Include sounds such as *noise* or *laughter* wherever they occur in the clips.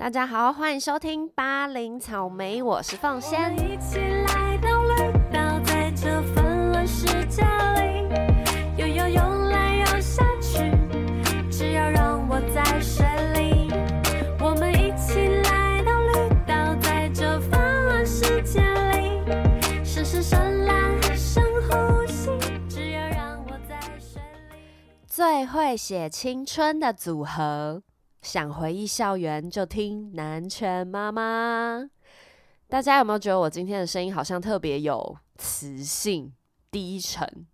大家好，欢迎收听八零草莓，我是凤仙。一起来到绿岛，在这纷乱世界里，游游游来游下去，只要让我在水里。我们一起来到绿岛，在这纷乱世界里，深深深蓝，深呼吸，只要让我在水里。最会写青春的组合，想回忆校园就听南拳妈妈。大家有没有觉得我今天的声音好像特别有磁性、低沉？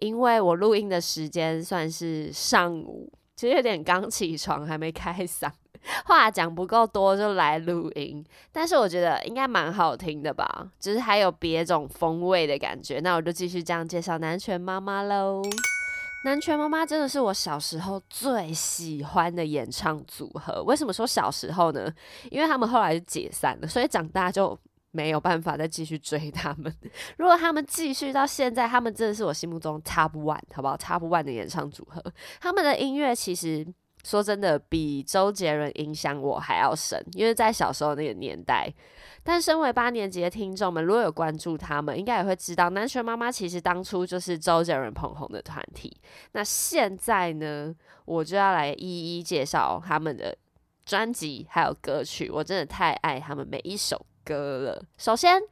因为我录音的时间算是上午，其实有点刚起床，还没开嗓，*laughs* 话讲不够多就来录音。但是我觉得应该蛮好听的吧，就是还有别种风味的感觉。那我就继续这样介绍南拳妈妈喽。南拳妈妈真的是我小时候最喜欢的演唱组合。为什么说小时候呢？因为他们后来就解散了，所以长大就没有办法再继续追他们。如果他们继续到现在，他们真的是我心目中 top one，好不好？top one 的演唱组合。他们的音乐其实说真的比周杰伦影响我还要深，因为在小时候那个年代。但身为八年级的听众们，如果有关注他们，应该也会知道，南拳妈妈其实当初就是周杰伦捧红的团体。那现在呢，我就要来一一介绍他们的专辑还有歌曲。我真的太爱他们每一首歌了。首先，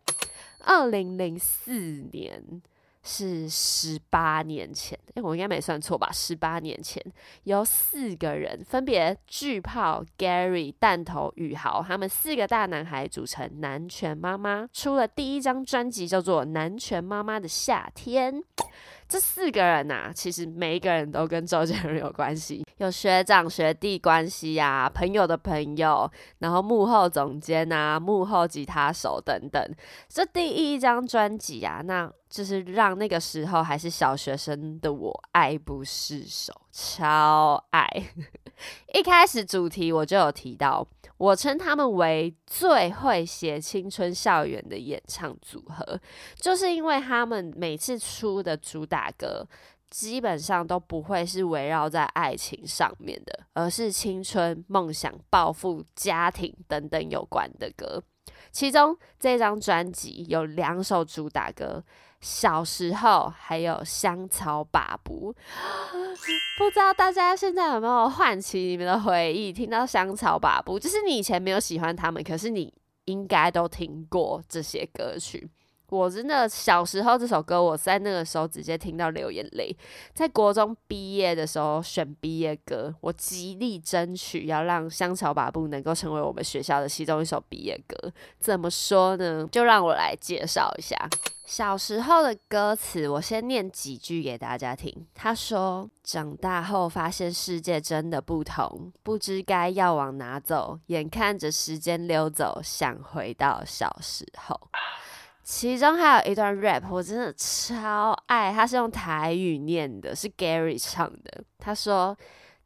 二零零四年是十八年前，诶，我应该没算错吧？十八年前，由四个人分别巨炮 Gary、弹头、宇豪，他们四个大男孩组成南拳妈妈，出了第一张专辑叫做《南拳妈妈的夏天》。这四个人呐、其实每一个人都跟周杰伦有关系，有学长学弟关系呀、朋友的朋友，然后幕后总监啊、幕后吉他手等等。这第一张专辑啊，那就是让那个时候还是小学生的我爱不释手，超爱。一开始主题我就有提到，我称他们为最会写青春校园的演唱组合，就是因为他们每次出的主打歌。基本上都不会是围绕在爱情上面的，而是青春、梦想、抱负、家庭等等有关的歌。其中这张专辑有两首主打歌，《小时候》还有《香草把布》。不知道大家现在有没有唤起你们的回忆？听到《香草把布》，就是你以前没有喜欢他们，可是你应该都听过这些歌曲。我真的小时候这首歌，我在那个时候直接听到流眼泪。在国中毕业的时候选毕业歌，我极力争取要让《香草把布》能够成为我们学校的其中一首毕业歌。怎么说呢？就让我来介绍一下小时候的歌词。我先念几句给大家听。他说：“长大后发现世界真的不同，不知该要往哪走，眼看着时间溜走，想回到小时候。”其中还有一段 rap，我真的超爱，他是用台语念的，是 Gary 唱的。他说：“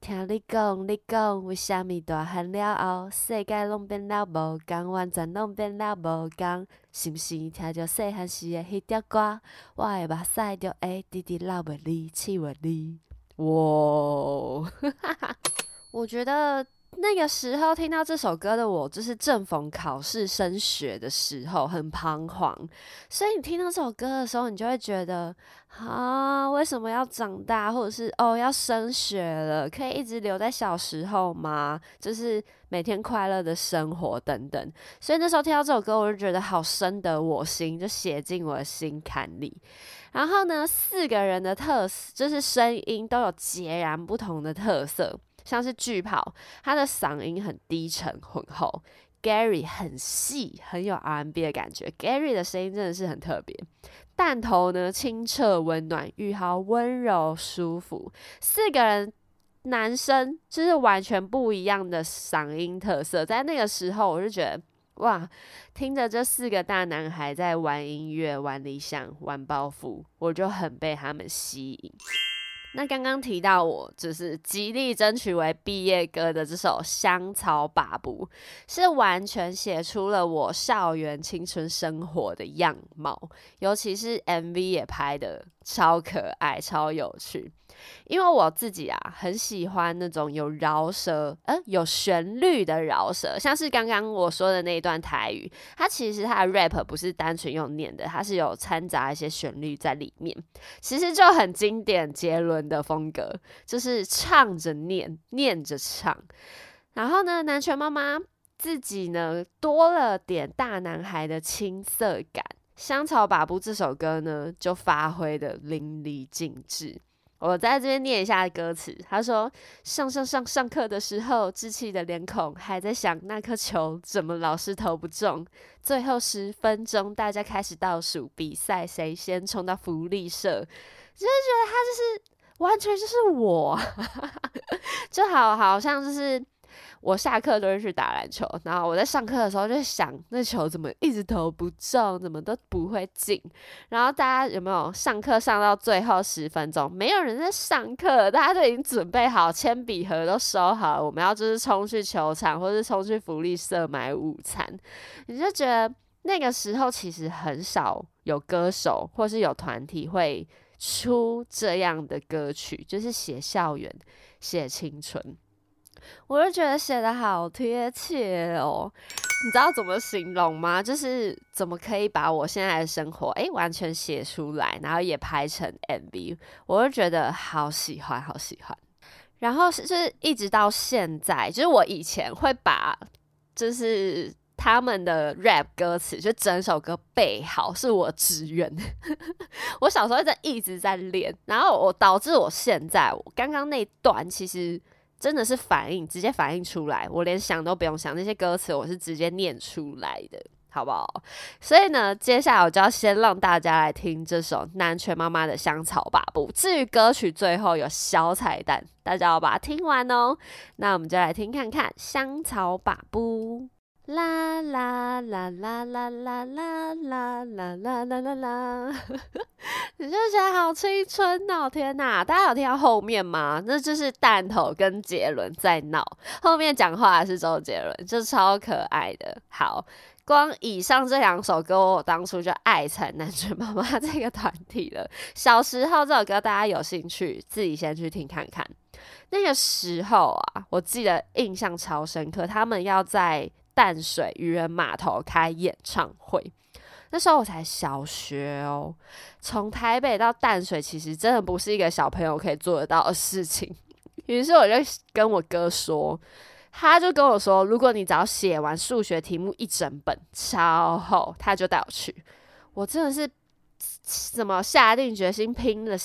听你讲，你讲，为虾米大汉了后，世界拢变了无共，完全拢变了无共，是毋是听着细汉时的迄条歌，我的目屎就会直直流袂离，刺袂离。”哇，*laughs* 我觉得。那个时候听到这首歌的我，就是正逢考试升学的时候，很彷徨。所以你听到这首歌的时候，你就会觉得啊，为什么要长大，或者是哦要升学了，可以一直留在小时候吗？就是每天快乐的生活等等。所以那时候听到这首歌，我就觉得好深得我心，就写进我的心坎里。然后呢，四个人的特色就是声音都有截然不同的特色。像是巨炮，他的嗓音很低沉浑厚；Gary 很细，很有 R&B 的感觉。Gary 的声音真的是很特别。弹头呢，清澈温暖；玉豪温柔舒服。四个人男生就是完全不一样的嗓音特色。在那个时候，我就觉得哇，听着这四个大男孩在玩音乐、玩理想、玩包袱，我就很被他们吸引。那刚刚提到我就是极力争取为毕业歌的这首《香草把布》，是完全写出了我校园青春生活的样貌，尤其是 MV 也拍的超可爱、超有趣。因为我自己啊，很喜欢那种有饶舌，呃，有旋律的饶舌，像是刚刚我说的那一段台语，它其实它的 rap 不是单纯用念的，它是有掺杂一些旋律在里面，其实就很经典杰伦的风格，就是唱着念，念着唱。然后呢，南拳妈妈自己呢多了点大男孩的青涩感，《香草把布》这首歌呢就发挥的淋漓尽致。我在这边念一下歌词。他说：“上上上上课的时候，稚气的脸孔还在想那颗球怎么老是投不中。最后十分钟，大家开始倒数比赛，谁先冲到福利社？就是觉得他就是完全就是我，*laughs* 就好好像就是。”我下课都是去打篮球，然后我在上课的时候就想，那球怎么一直投不中，怎么都不会进。然后大家有没有上课上到最后十分钟，没有人在上课，大家都已经准备好铅笔盒都收好，我们要就是冲去球场或是冲去福利社买午餐。你就觉得那个时候其实很少有歌手或是有团体会出这样的歌曲，就是写校园、写青春。我就觉得写的好贴切哦，你知道怎么形容吗？就是怎么可以把我现在的生活诶完全写出来，然后也拍成 MV，我就觉得好喜欢，好喜欢。然后是是一直到现在，就是我以前会把就是他们的 rap 歌词就整首歌背好，是我志愿。*laughs* 我小时候在一直在练，然后我导致我现在我刚刚那段其实。真的是反应，直接反应出来，我连想都不用想，那些歌词我是直接念出来的，好不好？所以呢，接下来我就要先让大家来听这首南拳妈妈的《香草把布》。至于歌曲最后有小彩蛋，大家要把它听完哦。那我们就来听看看《香草把布》。啦啦啦啦啦啦啦啦啦啦啦啦，*laughs* 你就觉得好青春哦！天哪，大家有听到后面吗？那就是弹头跟杰伦在闹，后面讲话是周杰伦，就超可爱的。好，光以上这两首歌，我当初就爱成南拳妈妈这个团体了。小时候这首歌，大家有兴趣自己先去听看看。那个时候啊，我记得印象超深刻，他们要在。淡水渔人码头开演唱会，那时候我才小学哦。从台北到淡水，其实真的不是一个小朋友可以做得到的事情。于是我就跟我哥说，他就跟我说，如果你只要写完数学题目一整本超厚，他就带我去。我真的是怎么下定决心拼了。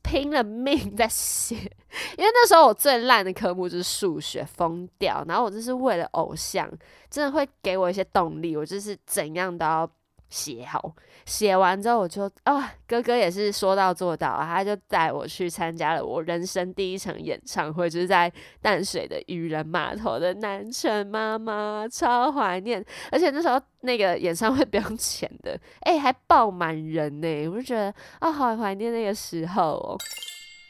拼了命在写，*laughs* 因为那时候我最烂的科目就是数学，疯掉。然后我就是为了偶像，真的会给我一些动力，我就是怎样都要。写好，写完之后我就啊，哥哥也是说到做到，他就带我去参加了我人生第一场演唱会，就是在淡水的渔人码头的南城妈妈，超怀念。而且那时候那个演唱会 *laughs* 不用钱的，哎，还爆满人呢，我就觉得啊，好怀念那个时候哦。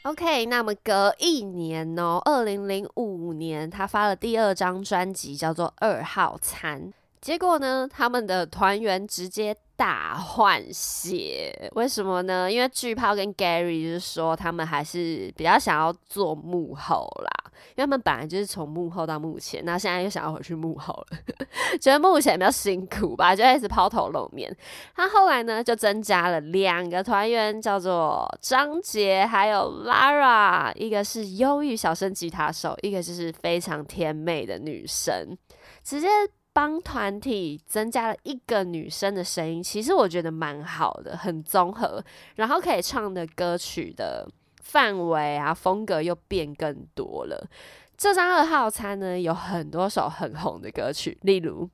OK，那么隔一年哦，二零零五年，他发了第二张专辑，叫做《二号餐》。结果呢，他们的团员直接大换血，为什么呢？因为巨炮跟 Gary 就是说，他们还是比较想要做幕后啦，因为他们本来就是从幕后到幕前，那现在又想要回去幕后了，觉得幕前比较辛苦吧，就一直抛头露面。他后来呢，就增加了两个团员，叫做张杰还有 Lara，一个是忧郁小生吉他手，一个就是非常甜美的女生，直接。帮团体增加了一个女生的声音，其实我觉得蛮好的，很综合，然后可以唱的歌曲的范围啊风格又变更多了。这张二号餐呢有很多首很红的歌曲，例如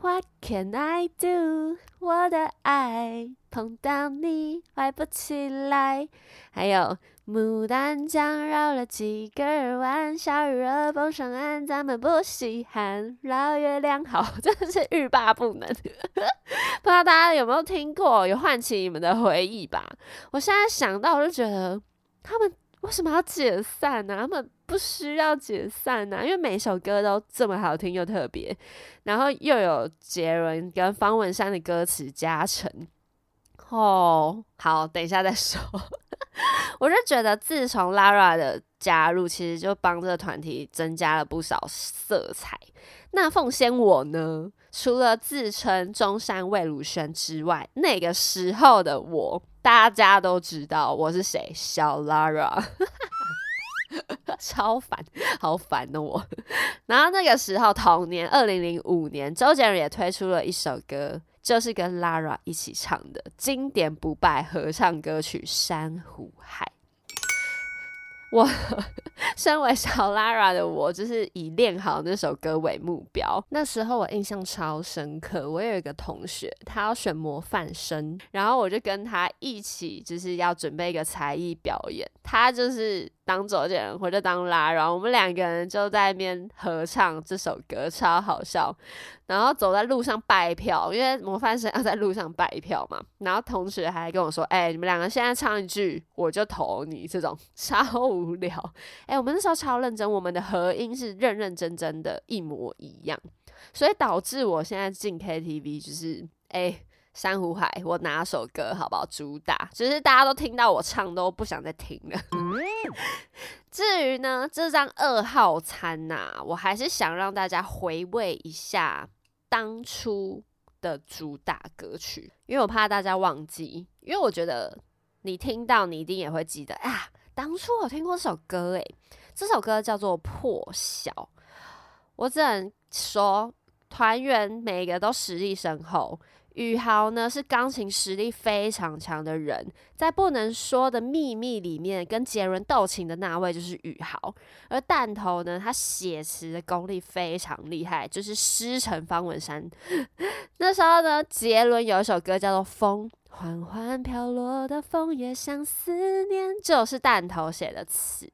What Can I Do？我的爱碰到你坏不起来，还有。牡丹江绕了几个弯，小鱼儿蹦上岸，咱们不稀罕。老月亮好，*laughs* 真的是欲罢不能。*laughs* 不知道大家有没有听过，有唤起你们的回忆吧？我现在想到，我就觉得他们为什么要解散呢、他们不需要解散呐、因为每首歌都这么好听又特别，然后又有杰伦跟方文山的歌词加成。哦，好，等一下再说。*laughs* 我就觉得，自从 Lara 的加入，其实就帮这个团体增加了不少色彩。那奉先我呢，除了自称中山魏如萱之外，那个时候的我，大家都知道我是谁，小 Lara。*laughs* 超烦，好烦的我。然后那个时候，同年二零零五年，周杰伦也推出了一首歌，就是跟 Lara 一起唱的经典不败合唱歌曲《珊瑚海》。我 *laughs* 身为小 Lara 的我，就是以练好那首歌为目标。那时候我印象超深刻，我有一个同学，他要选模范生，然后我就跟他一起，就是要准备一个才艺表演。他就是当周杰伦，我就当拉，然后我们两个人就在那边合唱这首歌，超好笑。然后走在路上拜票，因为模范生要在路上拜票嘛。然后同学还跟我说：“哎、你们两个现在唱一句，我就投你。”这种超无聊。哎、我们那时候超认真，我们的合音是认认真真的，一模一样，所以导致我现在进 KTV 就是哎。珊瑚海，我拿首歌好不好？主打只是大家都听到我唱，都不想再听了。*laughs* 至于呢，这张二号餐呐、我还是想让大家回味一下当初的主打歌曲，因为我怕大家忘记，因为我觉得你听到你一定也会记得啊，当初我听过这首歌，诶，这首歌叫做《破晓》，我只能说团员每个都实力深厚。宇豪呢是钢琴实力非常强的人，在不能说的秘密里面跟杰伦斗琴的那位就是宇豪，而弹头呢他写词的功力非常厉害，就是师承方文山。那时候呢，杰伦有一首歌叫做《风》，缓缓飘落的枫叶像思念，就是弹头写的词。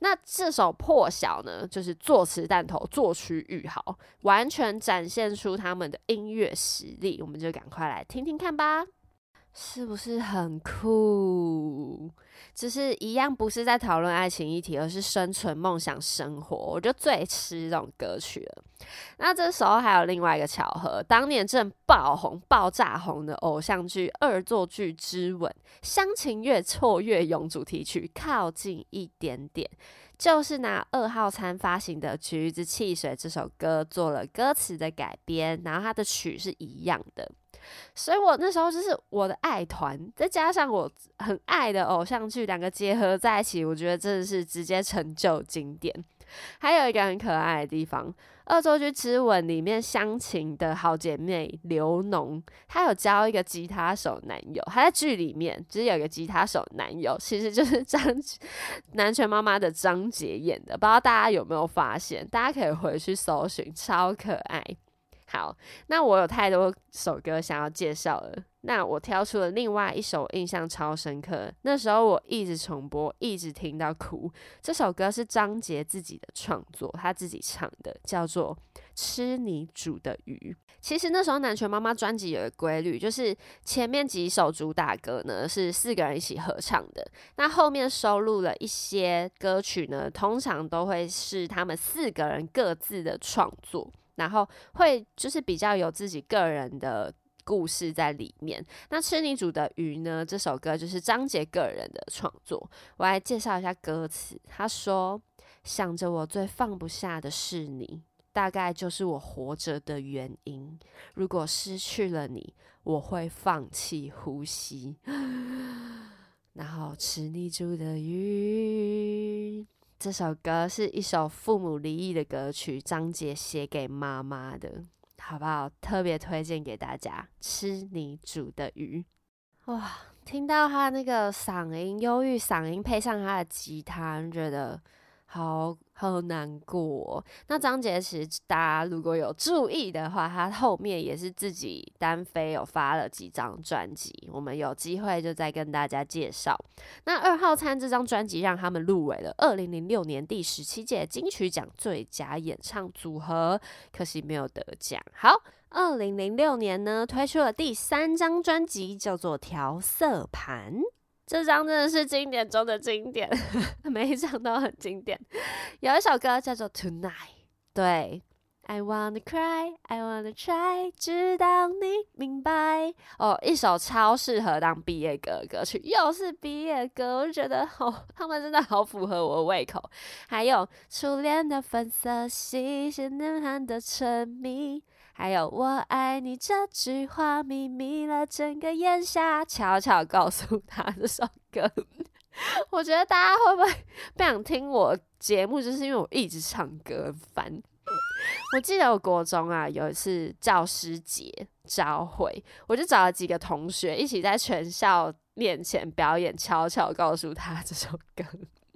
那这首《破晓》呢，就是作词弹头，作曲宇豪，完全展现出他们的音乐实力。我们就赶快来听听看吧，是不是很酷？只是一样，不是在讨论爱情议题，而是生存、梦想、生活。我就最吃这种歌曲了。那这时候还有另外一个巧合，当年正爆红、爆炸红的偶像剧《恶作剧之吻》，乡情越挫越勇主题曲《靠近一点点》，就是拿二号餐发行的《橘子汽水》这首歌做了歌词的改编，然后它的曲是一样的。所以我那时候就是我的爱团，再加上我很爱的偶像剧，两个结合在一起，我觉得真的是直接成就经典。还有一个很可爱的地方，《恶作剧之吻》里面湘琴的好姐妹刘农，她有交一个吉他手男友，她在剧里面就是有一个吉他手男友，其实就是 *laughs* 张南拳妈妈的张杰演的，不知道大家有没有发现？大家可以回去搜寻，超可爱。好，那我有太多首歌想要介绍了，那我挑出了另外一首印象超深刻，那时候我一直重播，一直听到哭。这首歌是张杰自己的创作，他自己唱的，叫做《吃你煮的鱼》。其实那时候南拳妈妈专辑有个规律，就是前面几首主打歌呢是四个人一起合唱的，那后面收录了一些歌曲呢，通常都会是他们四个人各自的创作。然后会就是比较有自己个人的故事在里面。那吃你煮的鱼呢？这首歌就是张杰个人的创作。我来介绍一下歌词。他说：“想着我最放不下的是你，大概就是我活着的原因。如果失去了你，我会放弃呼吸。*gasps* ”然后吃你煮的鱼。这首歌是一首父母离异的歌曲，张杰写给妈妈的，好不好？特别推荐给大家。吃你煮的鱼，哇！听到他那个嗓音，忧郁嗓音配上他的吉他，觉得好好难过。那张杰其实大家如果有注意的话，他后面也是自己单飞有发了几张专辑，我们有机会就再跟大家介绍。那二号餐这张专辑让他们入围了二零零六年第十七届金曲奖最佳演唱组合，可惜没有得奖。好，二零零六年呢推出了第三张专辑，叫做《调色盘》。这张真的是经典中的经典，*laughs* 每一张都很经典。有一首歌叫做《Tonight》，对。I wanna cry, I wanna try，直到你明白。哦，一首超适合当毕业歌歌曲，又是毕业歌，我就觉得哦，他们真的好符合我的胃口。还有初恋的粉色系，是男孩的沉迷。还有我爱你这句话，秘密了整个炎夏，悄悄告诉他这首歌。*laughs* 我觉得大家会不会不想听我节目，就是因为我一直唱歌很烦。我记得我国中啊有一次教师节招会，我就找了几个同学一起在全校面前表演，悄悄告诉他这首歌。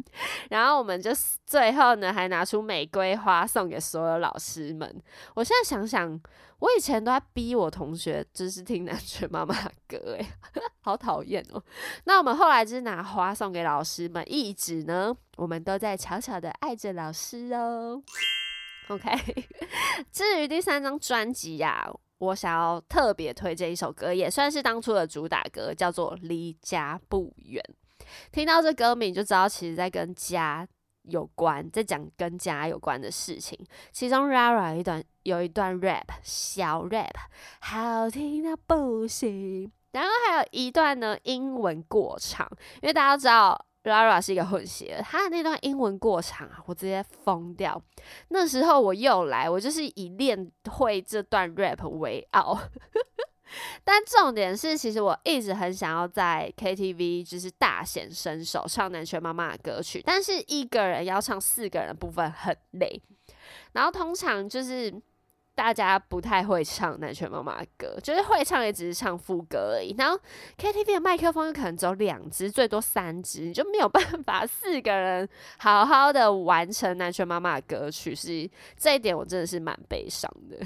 *laughs* 然后我们就最后呢还拿出玫瑰花送给所有老师们。我现在想想，我以前都在逼我同学就是听南拳妈妈歌，诶，*laughs* 好讨厌哦。那我们后来就是拿花送给老师们，一直呢我们都在悄悄的爱着老师哦。OK，*laughs* 至于第三张专辑呀，我想要特别推荐一首歌，也算是当初的主打歌，叫做《离家不远》。听到这歌名就知道，其实在跟家有关，在讲跟家有关的事情。其中 Rara 一段有一段 rap，小 rap，好听到不行。然后还有一段呢英文过场，因为大家知道。Rara 是一个混血，他的那段英文过场啊，我直接疯掉。那时候我又来，我就是以练会这段 rap 为傲。但重点是，其实我一直很想要在 KTV 就是大显身手，唱南拳妈妈的歌曲。但是一个人要唱四个人的部分很累，然后通常就是。大家不太会唱南拳妈妈的歌，就是会唱也只是唱副歌而已。然后 KTV 的麦克风可能只有两只，最多三只，你就没有办法四个人好好的完成南拳妈妈的歌曲。是这一点，我真的是蛮悲伤的。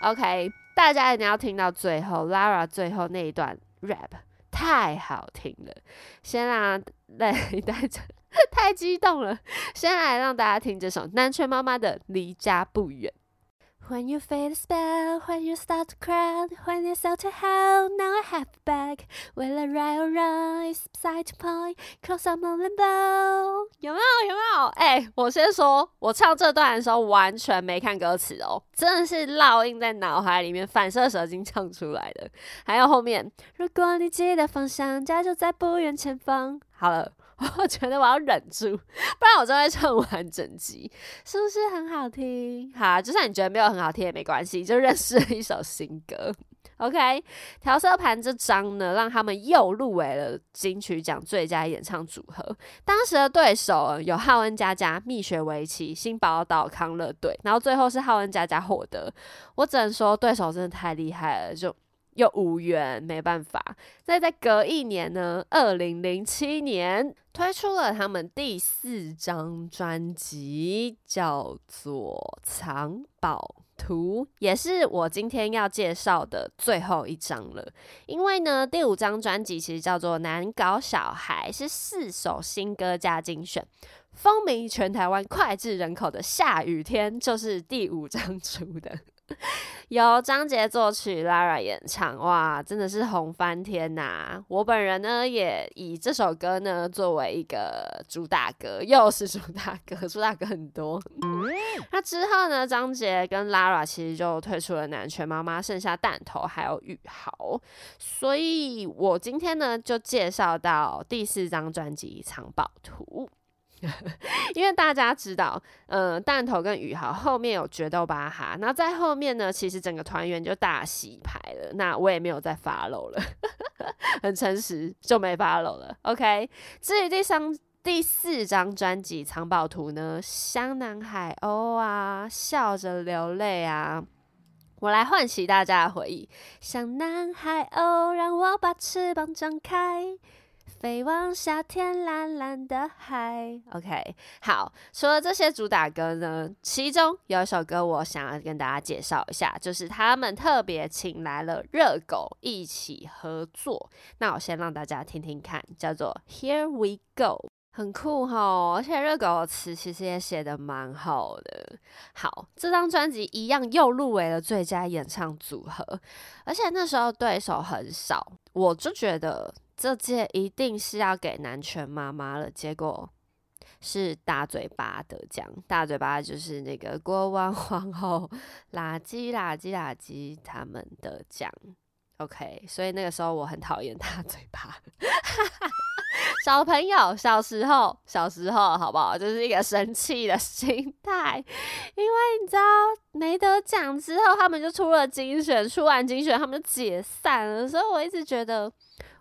*laughs* OK，大家一定要听到最后，Lara 最后那一段 rap 太好听了。先让来带着，*laughs* 太激动了，先来让大家听这首南拳妈妈的《离家不远》。When you fade the spell, when you start to cry, when you sell to hell, now I have back. Will I ride or rise, side to point, cross on the limbo？有没有？有没有？哎，我先说，我唱这段的时候完全没看歌词哦，真的是烙印在脑海里面，反射神经唱出来的。还有后面，如果你记得方向，家就在不远前方。好了。我 *laughs* 觉得我要忍住，不然我就会唱完整集，是不是很好听？好，就算你觉得没有很好听也没关系，就认识了一首新歌。OK，调色盘这张呢，让他们又入围了金曲奖最佳演唱组合。当时的对手有浩恩佳佳、蜜雪薇琪、新宝岛康乐队，然后最后是浩恩佳佳获得。我只能说，对手真的太厉害了，就。又无缘，没办法。再在隔一年呢，二零零七年推出了他们第四张专辑，叫做《藏宝图》，也是我今天要介绍的最后一张了。因为呢，第五张专辑其实叫做《难搞小孩》，是四首新歌加精选，风靡全台湾脍炙人口的《下雨天》就是第五张出的。*laughs* 由张杰作曲，Lara 演唱，哇，真的是红翻天呐！我本人呢，也以这首歌呢作为一个主打歌，又是主打歌，主打歌很多。那之后呢，张杰跟 Lara 其实就退出了南拳妈妈，剩下弹头还有宇豪，所以我今天呢就介绍到第四张专辑《藏宝图》。因为大家知道，嗯，弹头跟宇豪后面有决斗巴哈，那在后面呢，其实整个团员就大洗牌了。那我也没有再发漏了，*laughs* 很诚实，就没发漏了。OK，至于第三、第四张专辑《藏宝图》呢，香南海鸥啊，笑着流泪啊，我来唤起大家的回忆。香南海鸥，让我把翅膀张开。飞往夏天蓝蓝的海。OK，好，除了这些主打歌呢，其中有一首歌我想要跟大家介绍一下，就是他们特别请来了热狗一起合作。那我先让大家听听看，叫做 Here We Go，很酷哈，而且热狗的词其实也写的蛮好的。好，这张专辑一样又入围了最佳演唱组合，而且那时候对手很少，我就觉得。这届一定是要给南拳妈妈了，结果是大嘴巴得奖。大嘴巴就是那个国王、*laughs* 皇后、垃圾、垃圾、垃圾他们的奖。OK，所以那个时候我很讨厌大嘴巴。小朋友小时候，小时候好不好？就是一个生气的心态，因为你知道没得奖之后，他们就出了精选，出完精选他们就解散了。所以我一直觉得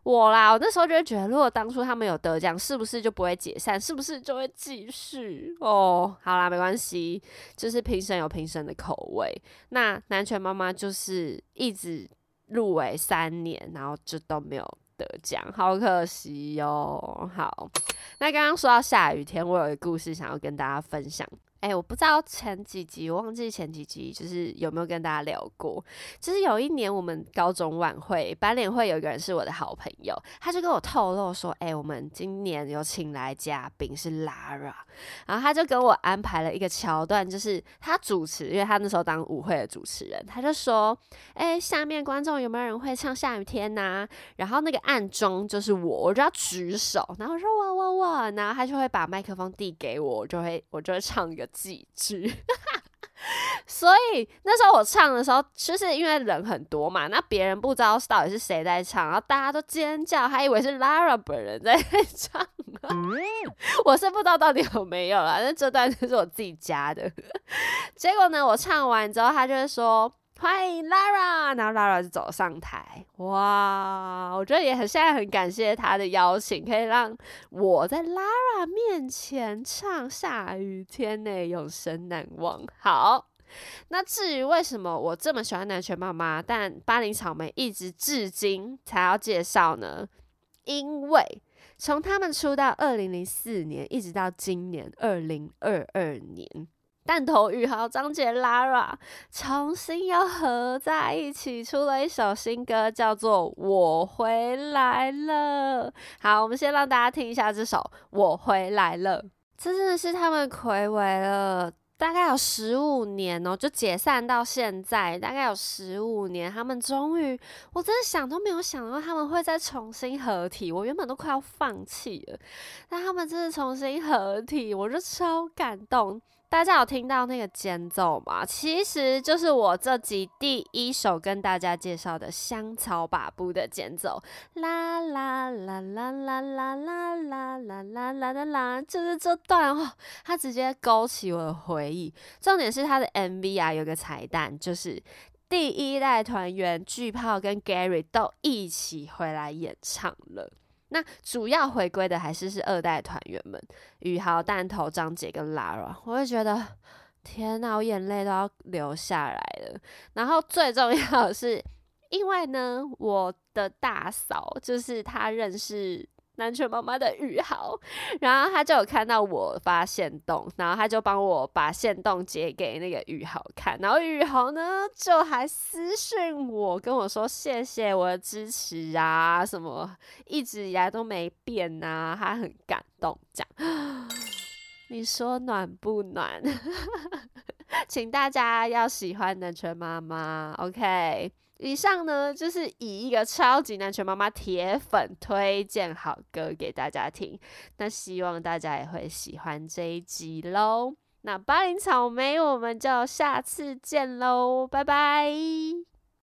我啦，我那时候就会觉得，如果当初他们有得奖，是不是就不会解散？是不是就会继续？哦，好啦，没关系，就是评审有评审的口味。那南拳妈妈就是一直入围三年，然后就都没有。得奖，好可惜哟。好，那刚刚说到下雨天，我有一个故事想要跟大家分享。哎，我不知道前几集，我忘记前几集就是有没有跟大家聊过。就是有一年我们高中晚会班联会，有一个人是我的好朋友，他就跟我透露说：“哎，我们今年有请来嘉宾是 Lara。”然后他就跟我安排了一个桥段，就是他主持，因为他那时候当舞会的主持人，他就说：“哎，下面观众有没有人会唱下雨天呐？”然后那个暗中就是我，我就要举手，然后说：“哇哇哇！”然后他就会把麦克风递给我，我就会我就会唱一个。几句，*laughs* 所以那时候我唱的时候，就是因为人很多嘛，那别人不知道到底是谁在唱，然后大家都尖叫，还以为是 Lara 本人在 *laughs* 唱。*laughs* 我是不知道到底有没有啦，那这段就是我自己加的。结果呢，我唱完之后，他就会说。欢迎 Lara，然后 Lara 就走上台，哇！我觉得也很现在很感谢他的邀请，可以让我在 Lara 面前唱《下雨天》呢，永生难忘。好，那至于为什么我这么喜欢南拳妈妈，但巴黎草莓一直至今才要介绍呢？因为从他们出道二零零四年，一直到今年二零二二年。弹头宇豪、张杰、Lara 重新又合在一起，出了一首新歌，叫做《我回来了》。好，我们先让大家听一下这首《我回来了》。这真的是他们暌违了大概有十五年哦，就解散到现在，大概有十五年，他们终于，我真的想都没有想到他们会再重新合体。我原本都快要放弃了，但他们真的重新合体，我就超感动。大家有听到那个间奏吗？其实就是我这集第一首跟大家介绍的香草把布的间奏，啦啦啦啦啦啦啦啦啦啦啦啦啦，就是这段哦，它直接勾起我的回忆。重点是它的 MV 啊，有个彩蛋，就是第一代团员巨炮跟 Gary 都一起回来演唱了。那主要回归的还是是二代团员们，宇豪、弹头、张杰跟 Lara，我会觉得天呐，我眼泪都要流下来了。然后最重要的是，因为呢，我的大嫂就是她认识。南拳妈妈的宇豪，然后他就有看到我发现动，然后他就帮我把线动截给那个宇豪看，然后宇豪呢就还私信我跟我说谢谢我的支持啊，什么一直以来都没变啊，他很感动，这样 *gasps* 你说暖不暖？*laughs* 请大家要喜欢南拳妈妈，OK。以上呢，就是以一个超级男权妈妈铁粉推荐好歌给大家听，那希望大家也会喜欢这一集喽。那巴林草莓，我们就下次见喽，拜拜。